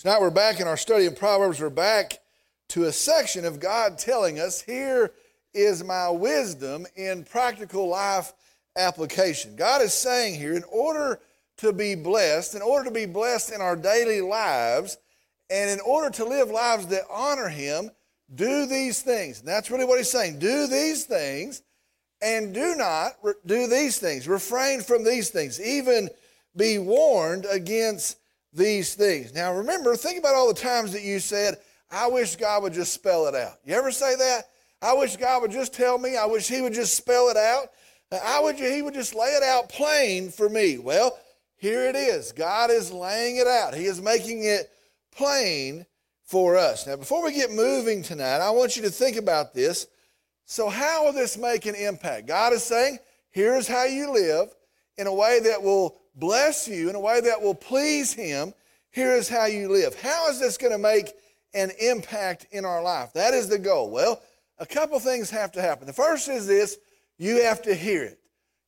Tonight we're back in our study in Proverbs. We're back to a section of God telling us, Here is my wisdom in practical life application. God is saying here, in order to be blessed, in order to be blessed in our daily lives, and in order to live lives that honor Him, do these things. And that's really what He's saying. Do these things, and do not do these things. Refrain from these things. Even be warned against these things. Now remember, think about all the times that you said, I wish God would just spell it out. You ever say that? I wish God would just tell me. I wish He would just spell it out. I would He would just lay it out plain for me. Well, here it is. God is laying it out. He is making it plain for us. Now, before we get moving tonight, I want you to think about this. So, how will this make an impact? God is saying, here's how you live in a way that will bless you in a way that will please Him, here is how you live. How is this going to make an impact in our life? That is the goal. Well, a couple things have to happen. The first is this you have to hear it.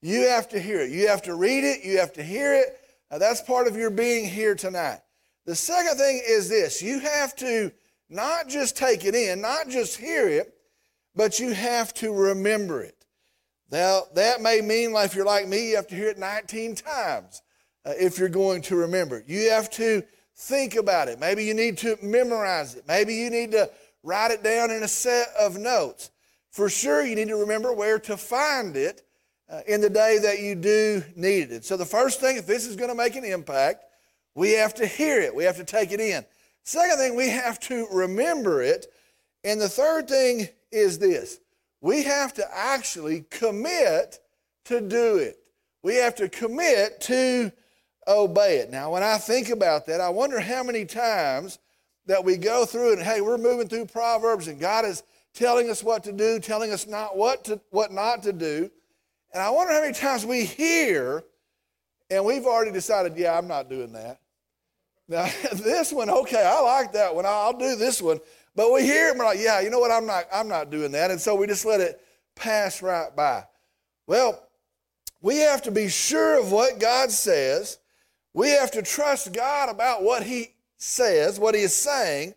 You have to hear it. You have to read it. You have to hear it. Now, that's part of your being here tonight. The second thing is this you have to not just take it in, not just hear it, but you have to remember it. Now, that may mean, like if you're like me, you have to hear it 19 times uh, if you're going to remember it. You have to think about it. Maybe you need to memorize it. Maybe you need to write it down in a set of notes. For sure, you need to remember where to find it uh, in the day that you do need it. So, the first thing, if this is going to make an impact, we have to hear it, we have to take it in. Second thing, we have to remember it. And the third thing is this we have to actually commit to do it. We have to commit to obey it. Now, when I think about that, I wonder how many times that we go through and hey, we're moving through Proverbs and God is telling us what to do, telling us not what to what not to do. And I wonder how many times we hear and we've already decided, yeah, I'm not doing that. Now, this one, okay, I like that one. I'll do this one. But we hear it and we're like, yeah, you know what? I'm not, I'm not doing that. And so we just let it pass right by. Well, we have to be sure of what God says. We have to trust God about what He says, what He is saying.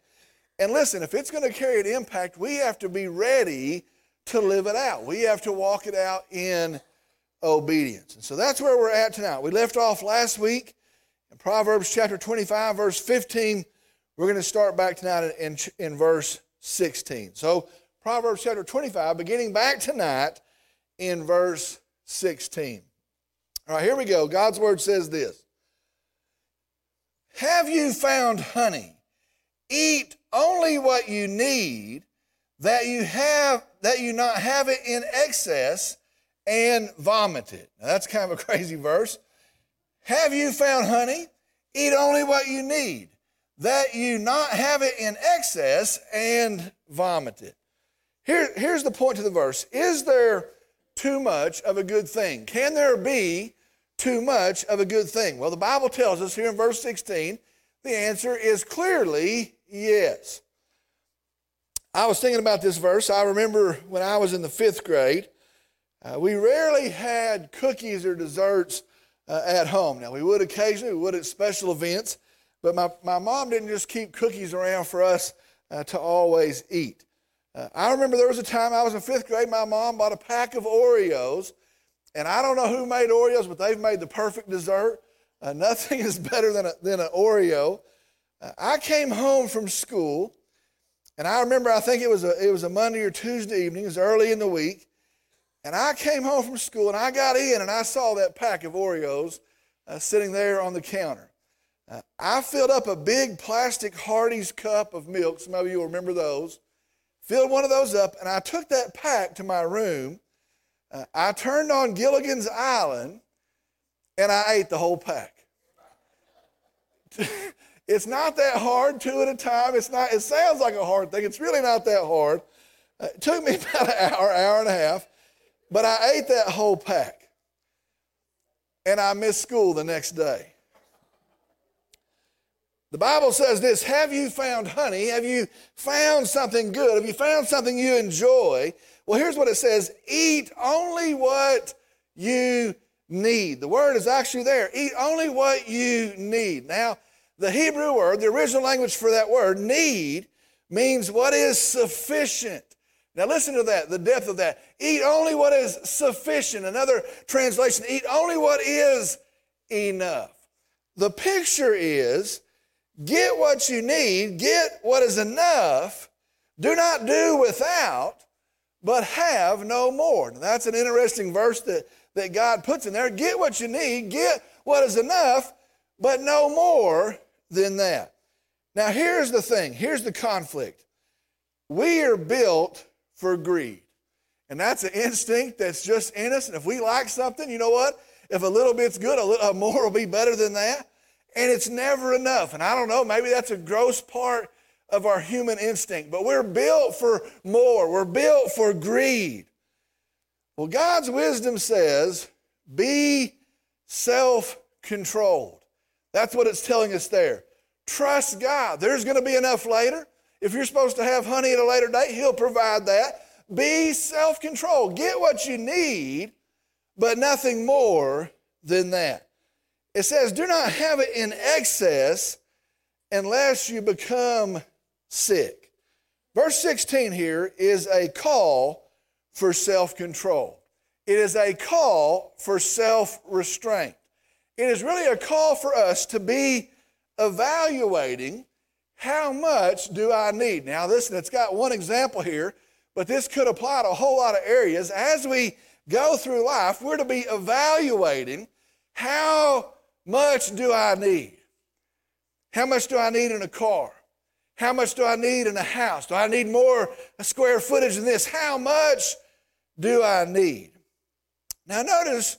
And listen, if it's going to carry an impact, we have to be ready to live it out. We have to walk it out in obedience. And so that's where we're at tonight. We left off last week in Proverbs chapter 25, verse 15 we're going to start back tonight in, in, verse 16. So, Proverbs chapter 25, beginning back tonight in verse 16. All right, here we go. God's word says this Have you found honey? Eat only what you need, that you have that you not have it in excess and vomit it. Now, that's kind of a crazy verse. Have you found honey? Eat only what you need that you not have it in excess and vomit it. Here, here's the point to the verse Is there too much of a good thing? Can there be too much of a good thing? Well, the Bible tells us here in verse 16 the answer is clearly yes. I was thinking about this verse. I remember when I was in the fifth grade, uh, we rarely had cookies or desserts uh, at home. Now, we would occasionally, we would at special events. But my, my mom didn't just keep cookies around for us uh, to always eat. Uh, I remember there was a time I was in fifth grade, my mom bought a pack of Oreos. And I don't know who made Oreos, but they've made the perfect dessert. Uh, nothing is better than, a, than an Oreo. Uh, I came home from school, and I remember I think it was, a, it was a Monday or Tuesday evening, it was early in the week. And I came home from school, and I got in, and I saw that pack of Oreos uh, sitting there on the counter. Uh, I filled up a big plastic Hardee's cup of milk. Some of you will remember those. Filled one of those up, and I took that pack to my room. Uh, I turned on Gilligan's Island, and I ate the whole pack. it's not that hard, two at a time. It's not. It sounds like a hard thing. It's really not that hard. Uh, it took me about an hour, hour and a half, but I ate that whole pack, and I missed school the next day. The Bible says this Have you found honey? Have you found something good? Have you found something you enjoy? Well, here's what it says Eat only what you need. The word is actually there. Eat only what you need. Now, The Hebrew word, the original language for that word, need, means what is sufficient. Now listen to that, the depth of that. Eat only what is sufficient. Another translation, eat only what is enough. The picture is get what you need, get what is enough, do not do without, but have no more. Now, that's an interesting verse that, that God puts in there. Get what you need, get what is enough, but no more than that. Now, here's the thing here's the conflict. We are built for greed. And that's an instinct that's just in us. And if we like something, you know what? If a little bit's good, a little more will be better than that. And it's never enough. And I don't know, maybe that's a gross part of our human instinct, but we're built for more. We're built for greed. Well, God's wisdom says, be self controlled. That's what it's telling us there. Trust God. There's going to be enough later. If you're supposed to have honey at a later date, He'll provide that. Be self controlled. Get what you need, but nothing more than that. It says, do not have it in excess unless you become sick. Verse 16 here is a call for self control, it is a call for self restraint. It is really a call for us to be evaluating how much do I need. Now, listen, it's got one example here, but this could apply to a whole lot of areas. As we go through life, we're to be evaluating how much do I need? How much do I need in a car? How much do I need in a house? Do I need more square footage than this? How much do I need? Now, notice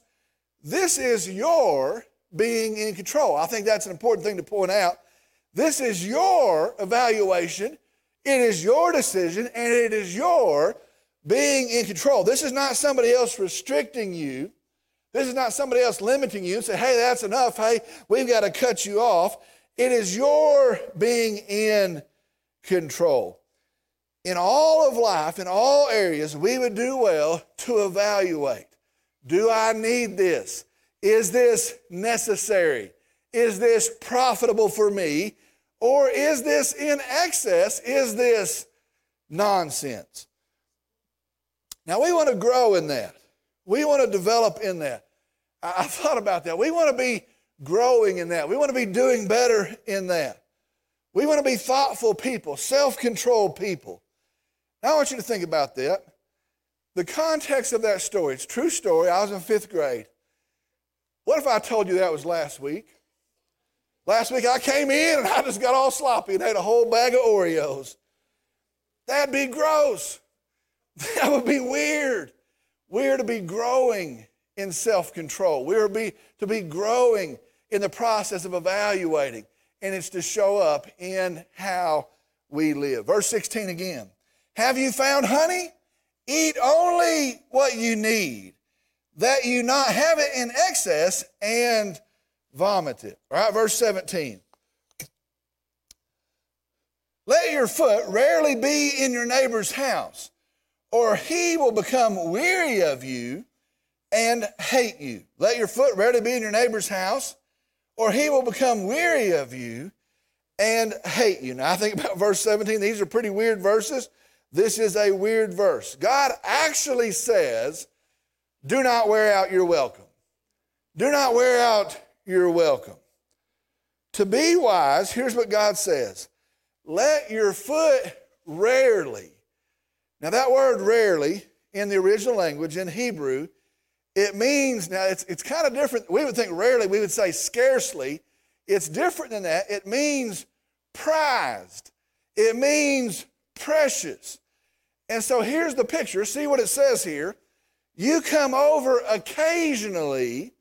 this is your being in control. I think that's an important thing to point out. This is your evaluation, it is your decision, and it is your being in control. This is not somebody else restricting you. This is not somebody else limiting you and say, hey, that's enough. Hey, we've got to cut you off. It is your being in control. In all of life, in all areas, we would do well to evaluate Do I need this? Is this necessary? Is this profitable for me? Or is this in excess? Is this nonsense? Now, we want to grow in that. We want to develop in that. I, thought about that. We want to be growing in that. We want to be doing better in that. We want to be thoughtful people, self controlled people. Now, I want you to think about that. The context of that story, it's true story. I was in fifth grade. What if I told you that was last week? Last week I came in and I just got all sloppy and ate a whole bag of Oreos. That'd be gross. That would be weird. We're to be growing in self control. We're be, to be growing in the process of evaluating, and it's to show up in how we live. Verse 16 again Have you found honey? Eat only what you need, that you not have it in excess and vomit it. All right, verse 17. Let your foot rarely be in your neighbor's house, or he will become weary of you and hate you. Let your foot rarely be in your neighbor's house, or he will become weary of you and hate you. Now, I think about verse 17. These are pretty weird verses. This is a weird verse. God actually says, Do not wear out your welcome. Do not wear out your welcome. To be wise, here's what God says let your foot rarely. Now, that word rarely in the original language in Hebrew it means, now it's, it's kind of different. We would think rarely, we would say scarcely. It's different than that. It means prized, it means precious. And so here's the picture. See what it says here. You come over occasionally,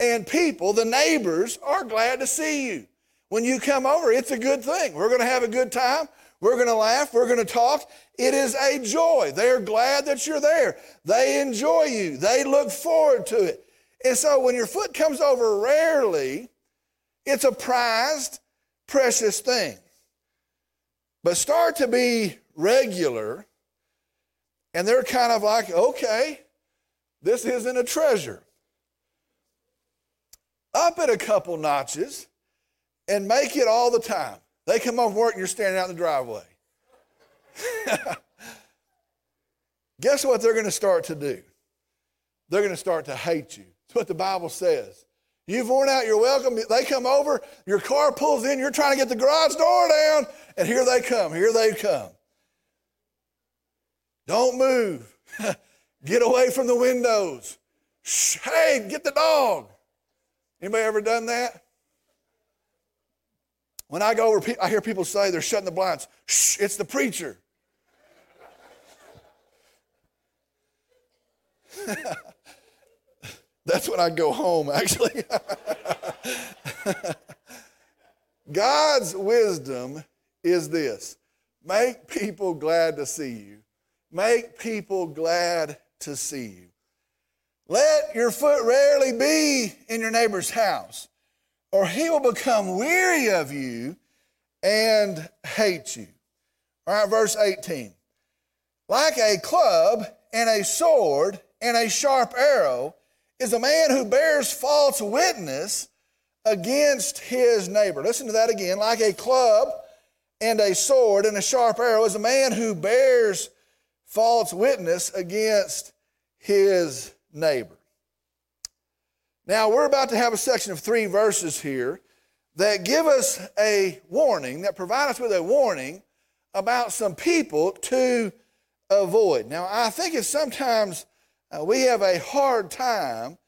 and people, the neighbors, are glad to see you. When you come over, it's a good thing. We're going to have a good time. We're going to laugh. We're going to talk. It is a joy. They're glad that you're there. They enjoy you. They look forward to it. And so when your foot comes over rarely, it's a prized, precious thing. But start to be regular, and they're kind of like, okay, this isn't a treasure. Up it a couple notches, and make it all the time. They come off work and you're standing out in the driveway. Guess what they're going to start to do? They're going to start to hate you. That's what the Bible says. You've worn out your welcome. They come over, your car pulls in, you're trying to get the garage door down, and here they come. Here they come. Don't move. get away from the windows. Shh, hey, get the dog. Anybody ever done that? When I go over, I hear people say they're shutting the blinds. Shh, it's the preacher. That's when I go home, actually. God's wisdom is this make people glad to see you. Make people glad to see you. Let your foot rarely be in your neighbor's house, or he will become weary of you and hate you. All right, verse 18. Like a club and a sword and a sharp arrow is a man who bears false witness against his neighbor. Listen to that again. Like a club and a sword and a sharp arrow is a man who bears false witness against his neighbor. Now, we're about to have a section of three verses here that give us a warning, that provide us with a warning about some people to avoid. Now, I think it's sometimes uh, we have a hard time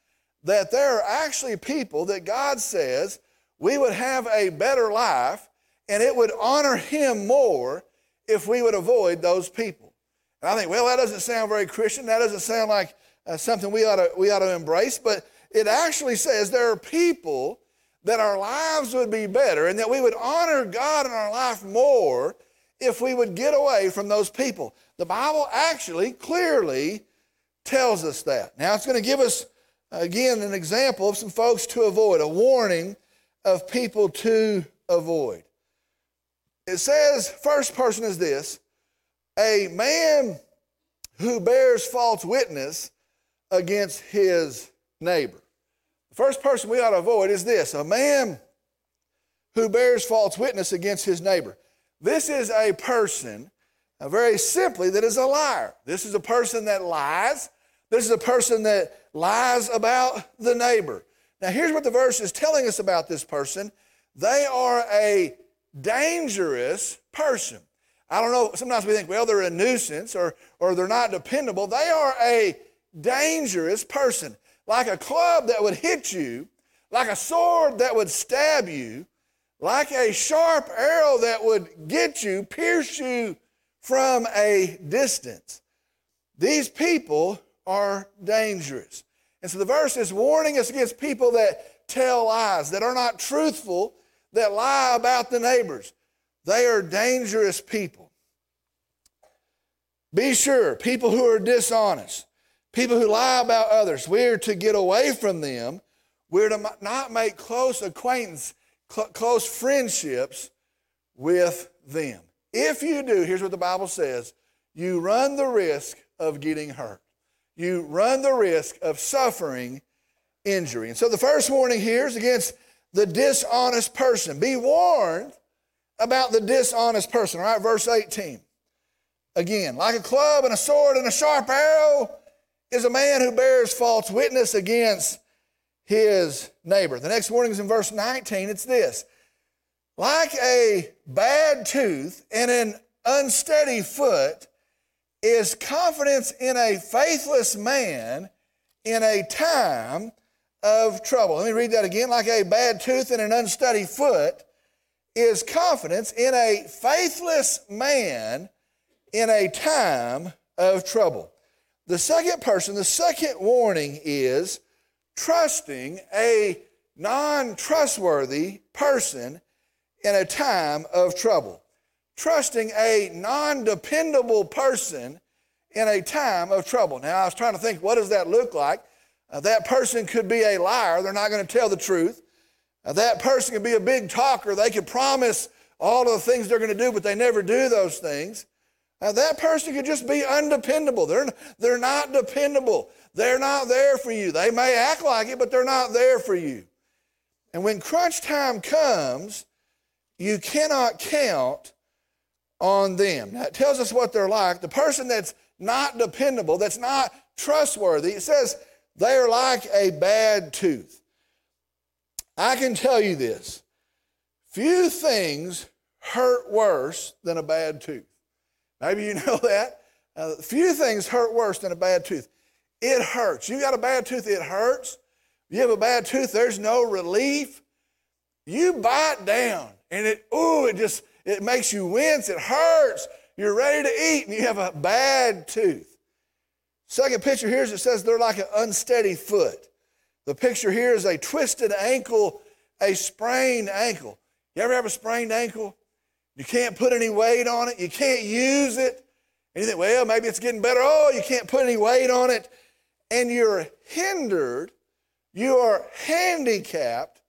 that there are actually people that God says we would have a better life and it would honor Him more if we would avoid those people. And I think, well, that doesn't sound very Christian. That doesn't sound like uh, something we ought, to, we ought to embrace. But it actually says there are people that our lives would be better and that we would honor God in our life more if we would get away from those people. The Bible actually clearly tells us that. Now, it's going to give us, again, an example of some folks to avoid, a warning of people to avoid. It says, first person is this a man who bears false witness against his neighbor. The first person we ought to avoid is this a man who bears false witness against his neighbor. This is a person, uh, very simply, that is a liar. This is a person that lies this is a person that lies about the neighbor. Now, here's what the verse is telling us about this person they are a dangerous person. I don't know, sometimes we think, well, they're a nuisance or, or they're not dependable. They are a dangerous person. Like a club that would hit you, like a sword that would stab you, like a sharp arrow that would get you, pierce you from a distance. These people are dangerous. And so the verse is warning us against people that tell lies, that are not truthful, that lie about the neighbors. They are dangerous people. Be sure, people who are dishonest, people who lie about others, we're to get away from them. We're to not make close acquaintance, cl- close friendships with them. If you do, here's what the Bible says you run the risk of getting hurt you run the risk of suffering injury. And so the first warning here is against the dishonest person. Be warned about the dishonest person. All right, verse 18. Again, like a club and a sword and a sharp arrow is a man who bears false witness against his neighbor. The next warning is in verse 19. It's this like a bad tooth and an unsteady foot is confidence in a faithless man in a time of trouble. Let me read that again. Like a bad tooth and an unsteady foot is confidence in a faithless man in a time of trouble. The second person, the second warning is trusting a non trustworthy person in a time of trouble trusting a non dependable person in a time of trouble. Now, I was trying to think, what does that look like? Uh, that person could be a liar, they're not going to tell the truth. Uh, that person could be a big talker, they could promise all of the things they're going to do, but they never do those things. Uh, that person could just be undependable. They're, they're not dependable. They're not there for you. They may act like it, but they're not there for you. And when crunch time comes, you cannot count on them. That tells us what they're like. The person that's not dependable, that's not trustworthy, it says they're like a bad tooth. I can tell you this few things hurt worse than a bad tooth. Maybe you know that. Uh, few things hurt worse than a bad tooth. It hurts. You got a bad tooth, it hurts. You have a bad tooth, there's no relief. You bite down and it, ooh, it just, it makes you wince, it hurts. You're ready to eat and you have a bad tooth. Second picture here is it says they're like an unsteady foot. The picture here is a twisted ankle, a sprained ankle. You ever have a sprained ankle? You can't put any weight on it, you can't use it. And you think, well, maybe it's getting better. Oh, you can't put any weight on it. And you're hindered, you are handicapped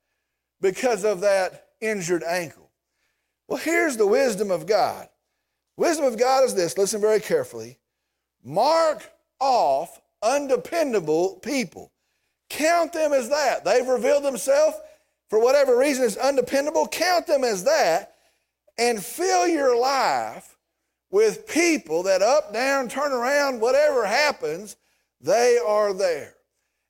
because of that injured ankle. Well, here's the wisdom of God. Wisdom of God is this listen very carefully. Mark off undependable people. Count them as that. They've revealed themselves for whatever reason is undependable. Count them as that and fill your life with people that up, down, turn around, whatever happens, they are there.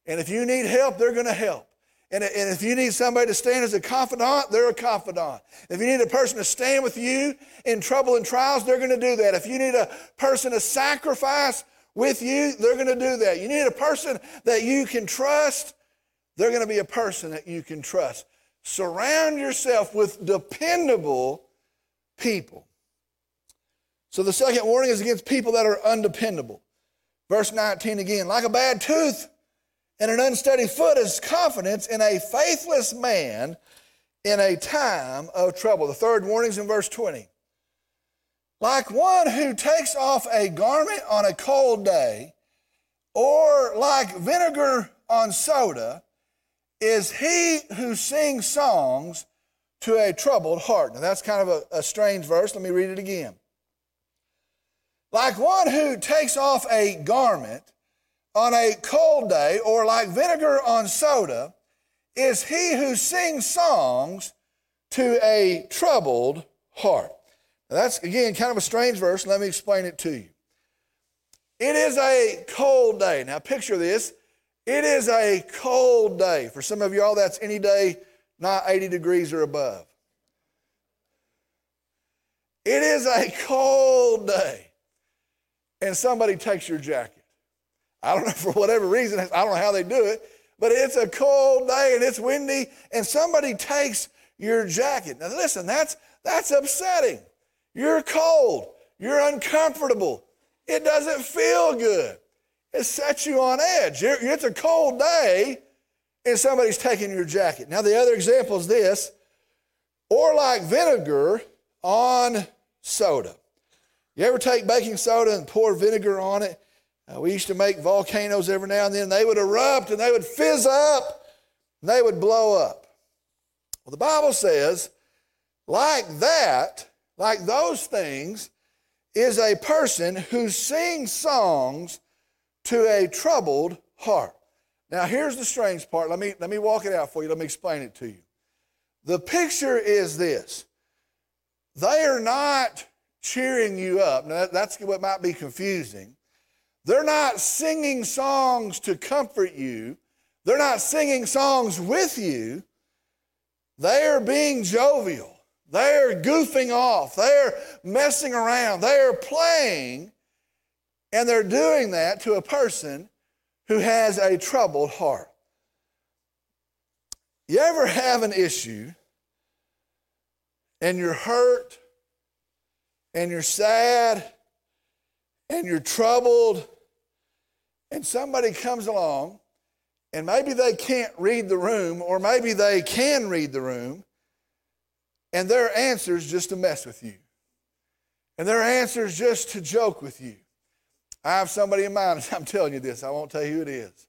And if you need help, they're going to help. And, and if you need somebody to stand as a confidant, they're a confidant. If you need a person to stand with you in trouble and trials, they're going to do that. If you need a person to sacrifice with you, they're going to do that. You need a person that you can trust, they're going to be a person that you can trust. Surround yourself with dependable people. So the second warning is against people that are undependable. Verse 19 again, like a bad tooth and an unsteady foot is confidence in a faithless man in a time of trouble. The third warning is in verse 20. Like one who takes off a garment on a cold day, or like vinegar on soda, is he who sings songs to a troubled heart. Now that's kind of a, a strange verse. Let me read it again. Like one who takes off a garment on a cold day, or like vinegar on soda, is he who sings songs to a troubled heart. Now that's, again, kind of a strange verse. Let me explain it to you. It is a cold day. Now, picture this. It is a cold day. For some of y'all, that's any day not 80 degrees or above. It is a cold day and somebody takes your jacket. I don't know for whatever reason, I don't know how they do it, but it's a cold day and it's windy, and somebody takes your jacket. Now listen, that's that's upsetting. You're cold, you're uncomfortable, it doesn't feel good. It sets you on edge. It's a cold day, and somebody's taking your jacket. Now, the other example is this or like vinegar on soda. You ever take baking soda and pour vinegar on it? Uh, we used to make volcanoes every now and then. They would erupt and they would fizz up and they would blow up. Well, the Bible says, like that, like those things, is a person who sings songs to a troubled heart. Now, here's the strange part. Let me, let me walk it out for you. Let me explain it to you. The picture is this they are not cheering you up. Now, that's what might be confusing. They're not singing songs to comfort you, they're not singing songs with you. They are being jovial. They're goofing off. They're messing around. They're playing. And they're doing that to a person who has a troubled heart. You ever have an issue and you're hurt and you're sad and you're troubled, and somebody comes along, and maybe they can't read the room, or maybe they can read the room, and their answer is just to mess with you. And their answer is just to joke with you. I have somebody in mind, I'm telling you this, I won't tell you who it is.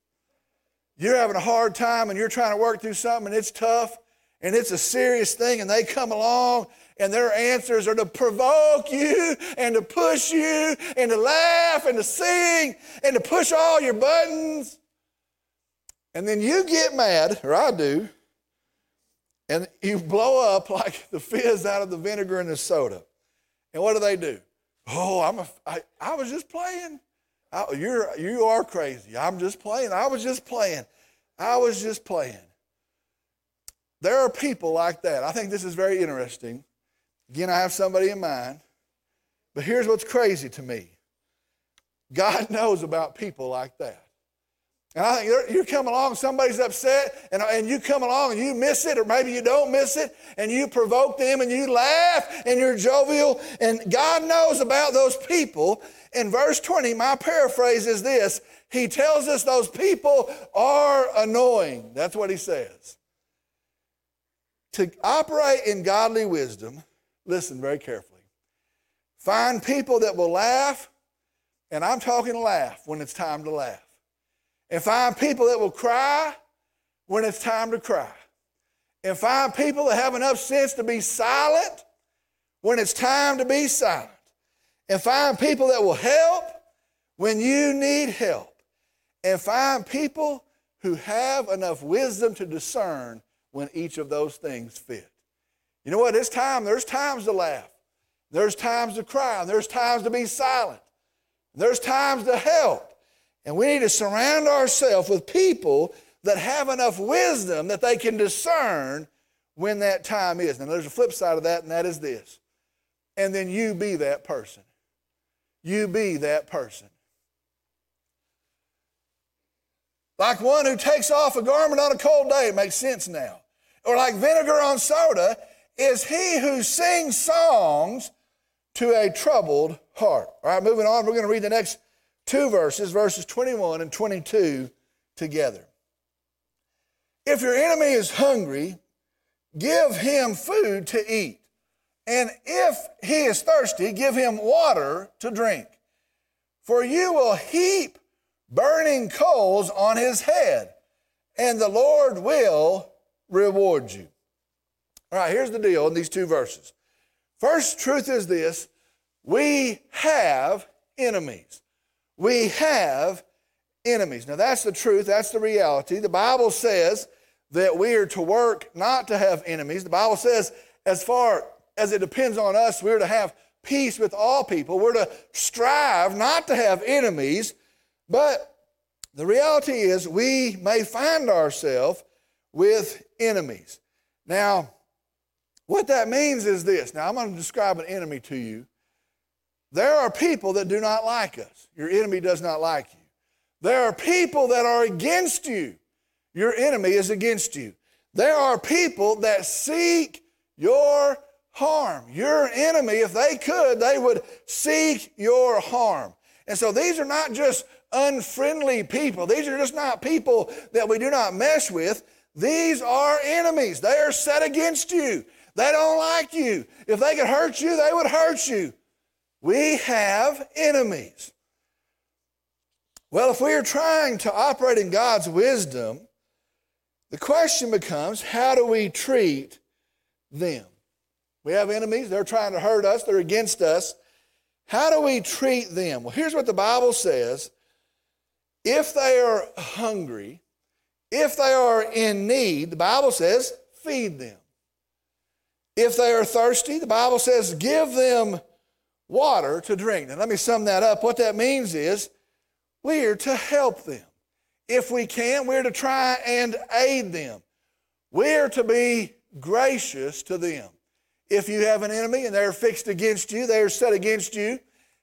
You're having a hard time and you're trying to work through something and it's tough and it's a serious thing, and they come along and their answers are to provoke you and to push you and to laugh and to sing and to push all your buttons. And then you get mad, or I do, and you blow up like the fizz out of the vinegar in the soda. And what do they do? Oh, I'm a, I, I was just playing. I, you're, you are crazy. I'm just playing. I was just playing. I was just playing. There are people like that. I think this is very interesting. Again, I have somebody in mind. But here's what's crazy to me God knows about people like that. And I think you're, come along, somebody's upset, and, and you come along and you miss it, or maybe you don't miss it, and you provoke them and you laugh and you're jovial, and God knows about those people. In verse 20, my paraphrase is this He tells us those people are annoying. That's what He says. To operate in godly wisdom, listen very carefully. Find people that will laugh, and I'm talking laugh when it's time to laugh and find people that will cry when it's time to cry. And find people that have enough sense to be silent when it's time to be silent. And find people that will help when you need help. And find people who have enough wisdom to discern when each of those things fit. You know what? It's time. There's times to laugh. There's times to cry. There's times to be silent. There's times to help. And we need to surround ourselves with people that have enough wisdom that they can discern when that time is. Now, there's a flip side of that, and that is this. And then you be that person. You be that person. Like one who takes off a garment on a cold day, it makes sense now. Or like vinegar on soda, is he who sings songs to a troubled heart. All right, moving on, we're going to read the next two verses, verses 21 and 22 together. If your enemy is hungry, give him food to eat. And if he is thirsty, give him water to drink. For you will heap burning coals on his head, and the Lord will reward you. All right, here's the deal in these two verses. First truth is this we have enemies we have enemies. Now, that's the truth, that's the reality. The Bible says that we are to work not to have enemies. The Bible says, as far as it depends on us, we're to have peace with all people. We're to strive not to have enemies, but the reality is we may find ourselves with enemies. Now, what that means is this. Now, I'm going to describe an enemy to you. There are people that do not like us. Your enemy does not like you. There are people that are against you. Your enemy is against you. There are people that seek your harm. Your enemy, if they could, they would seek your harm. And so these are not just unfriendly people. These are just not people that we do not mess with. These are enemies. They are set against you. They don't like you. If they could hurt you, they would hurt you. We have enemies. Well, if we are trying to operate in God's wisdom, the question becomes how do we treat them? We have enemies, they're trying to hurt us, they're against us. How do we treat them? Well, here's what the Bible says if they are hungry, if they are in need, the Bible says, feed them. If they are thirsty, the Bible says, give them water to drink. Now, let me sum that up. What that means is we're to help them. If we can, we're to try and aid them. We're to be gracious to them. If you have an enemy and they're fixed against you, they're set against you,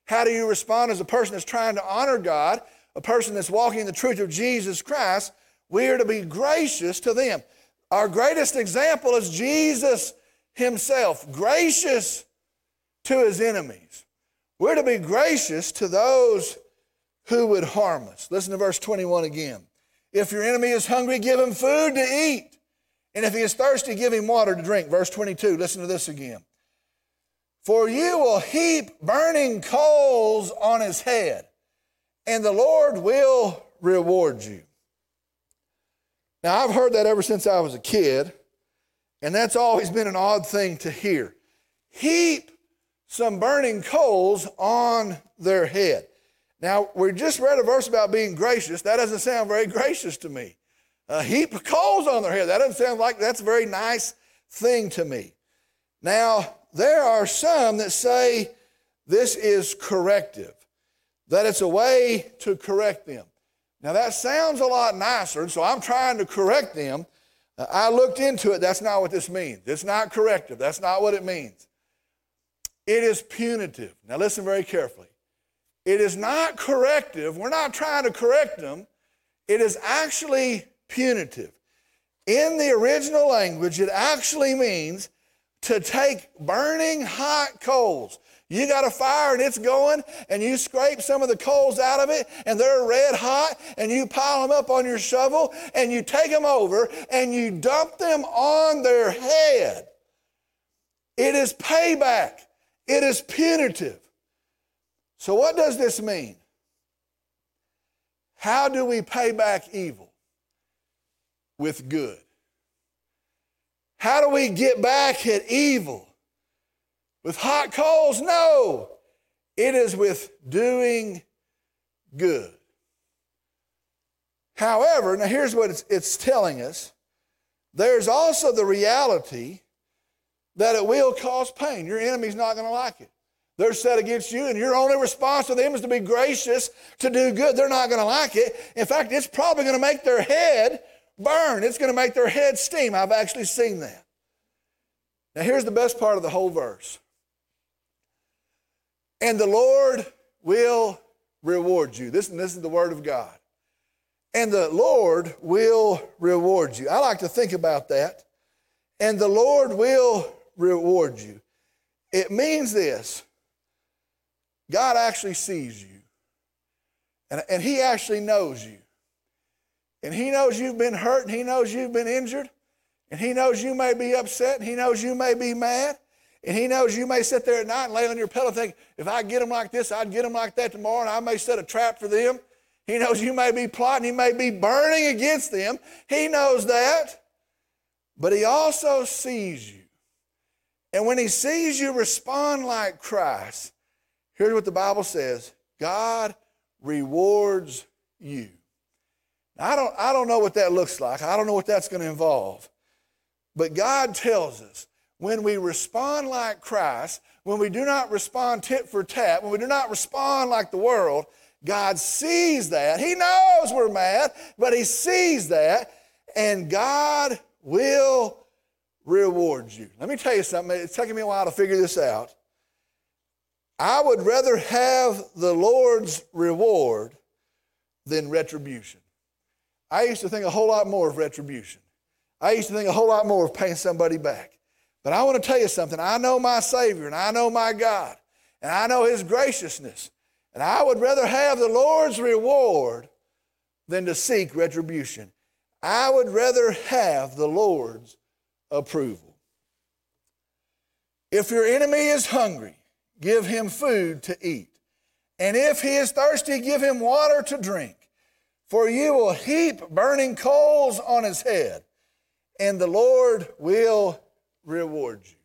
how do you respond as a person that's trying to honor God, a person that's walking in the truth of Jesus Christ? We are to be gracious to them. Our greatest example is Jesus himself, gracious to his enemies. We're to be gracious to those who would harm us. Listen to verse 21 again. If your enemy is hungry, give him food to eat. And if he is thirsty, give him water to drink. Verse 22, listen to this again. For you will heap burning coals on his head, and the Lord will reward you. Now, I've heard that ever since I was a kid, and that's always been an odd thing to hear. Heap some burning coals on their head. Now, we just read a verse about being gracious. That doesn't sound very gracious to me. A heap of coals on their head. That doesn't sound like that's a very nice thing to me. Now, there are some that say this is corrective, that it's a way to correct them. Now, that sounds a lot nicer, so I'm trying to correct them. Uh, I looked into it. That's not what this means. It's not corrective. That's not what it means. It is punitive. Now, listen very carefully. It is not corrective. We're not trying to correct them. It is actually punitive. In the original language, it actually means to take burning hot coals. You got a fire and it's going, and you scrape some of the coals out of it, and they're red hot, and you pile them up on your shovel, and you take them over, and you dump them on their head. It is payback, it is punitive. So, what does this mean? How do we pay back evil? With good. How do we get back at evil? With hot coals? No. It is with doing good. However, now here's what it's, it's telling us there's also the reality that it will cause pain. Your enemy's not going to like it. They're set against you, and your only response to them is to be gracious, to do good. They're not going to like it. In fact, it's probably going to make their head burn. It's going to make their head steam. I've actually seen that. Now, here's the best part of the whole verse. And the Lord will reward you. This, this is the word of God. And the Lord will reward you. I like to think about that. And the Lord will reward you. It means this God actually sees you, and, and He actually knows you. And He knows you've been hurt, and He knows you've been injured, and He knows you may be upset, and He knows you may be mad, and He knows you may sit there at night and lay on your pillow and think, if I get them like this, I'd get them like that tomorrow, and I may set a trap for them. He knows you may be plotting, He may be burning against them. He knows that. But He also sees you. And when He sees you respond like Christ, Here's what the Bible says God rewards you. I don't, I don't know what that looks like. I don't know what that's going to involve. But God tells us when we respond like Christ, when we do not respond tit for tat, when we do not respond like the world, God sees that. He knows we're mad, but He sees that, and God will reward you. Let me tell you something. It's taking me a while to figure this out. I would rather have the Lord's reward than retribution. I used to think a whole lot more of retribution. I used to think a whole lot more of paying somebody back. But I want to tell you something. I know my Savior and I know my God and I know His graciousness. And I would rather have the Lord's reward than to seek retribution. I would rather have the Lord's approval. If your enemy is hungry, give him food to eat. And if he is thirsty, give him water to drink. For you will heap burning coals on his head, and the Lord will reward you.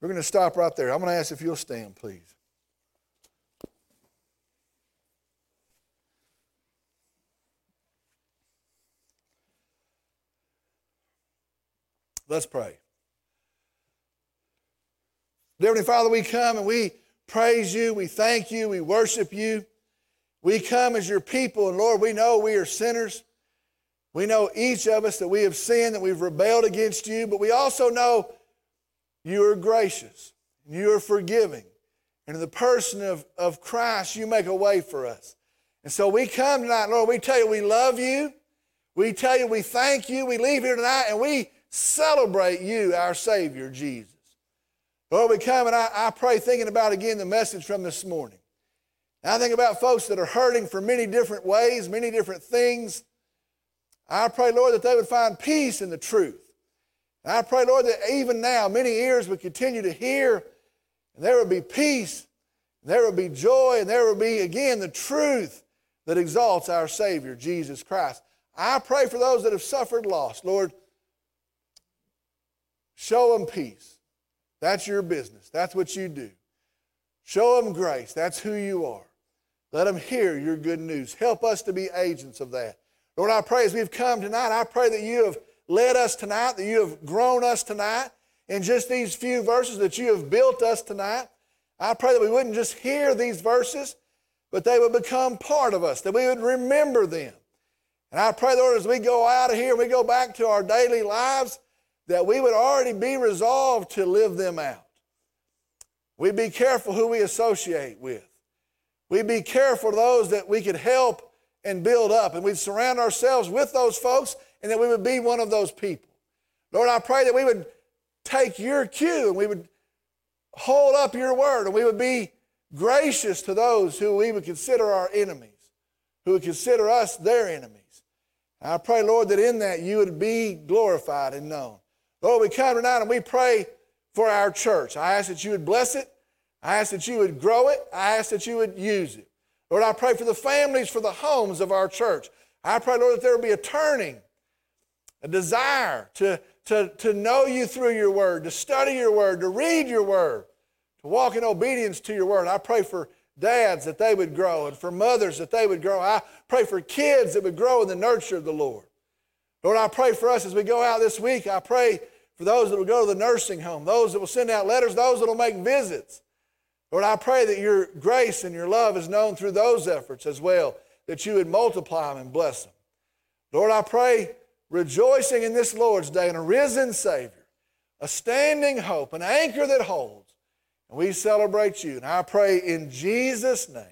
We're going to stop right there. I'm going to ask if you'll stand, please. Let's pray. Heavenly Father, we come and we praise you, we thank you, we worship you. We come as your people, and Lord, we know we are sinners. We know each of us that we have sinned, that we've rebelled against you, but we also know you are gracious, and you are forgiving. And in the person of, of Christ, you make a way for us. And so we come tonight, Lord, we tell you we love you. We tell you we thank you. We leave here tonight and we celebrate you, our Savior, Jesus. Lord, we come and I, I pray thinking about again the message from this morning. And I think about folks that are hurting for many different ways, many different things. I pray, Lord, that they would find peace in the truth. And I pray, Lord, that even now many ears would continue to hear, and there would be peace, and there would be joy, and there would be, again, the truth that exalts our Savior, Jesus Christ. I pray for those that have suffered loss. Lord, show them peace. That's your business. That's what you do. Show them grace. That's who you are. Let them hear your good news. Help us to be agents of that. Lord, I pray as we've come tonight, I pray that you have led us tonight, that you have grown us tonight in just these few verses, that you have built us tonight. I pray that we wouldn't just hear these verses, but they would become part of us, that we would remember them. And I pray, Lord, as we go out of here we go back to our daily lives, that we would already be resolved to live them out. We'd be careful who we associate with. We'd be careful those that we could help and build up, and we'd surround ourselves with those folks, and that we would be one of those people. Lord, I pray that we would take your cue and we would hold up your word, and we would be gracious to those who we would consider our enemies, who would consider us their enemies. I pray, Lord, that in that you would be glorified and known. Lord, we come tonight and we pray for our church. I ask that you would bless it. I ask that you would grow it. I ask that you would use it. Lord, I pray for the families, for the homes of our church. I pray, Lord, that there will be a turning, a desire to, to, to know you through your word, to study your word, to read your word, to walk in obedience to your word. I pray for dads that they would grow and for mothers that they would grow. I pray for kids that would grow in the nurture of the Lord. Lord, I pray for us as we go out this week. I pray for those that will go to the nursing home, those that will send out letters, those that will make visits. Lord, I pray that your grace and your love is known through those efforts as well, that you would multiply them and bless them. Lord, I pray, rejoicing in this Lord's day, in a risen Savior, a standing hope, an anchor that holds. And we celebrate you. And I pray in Jesus' name.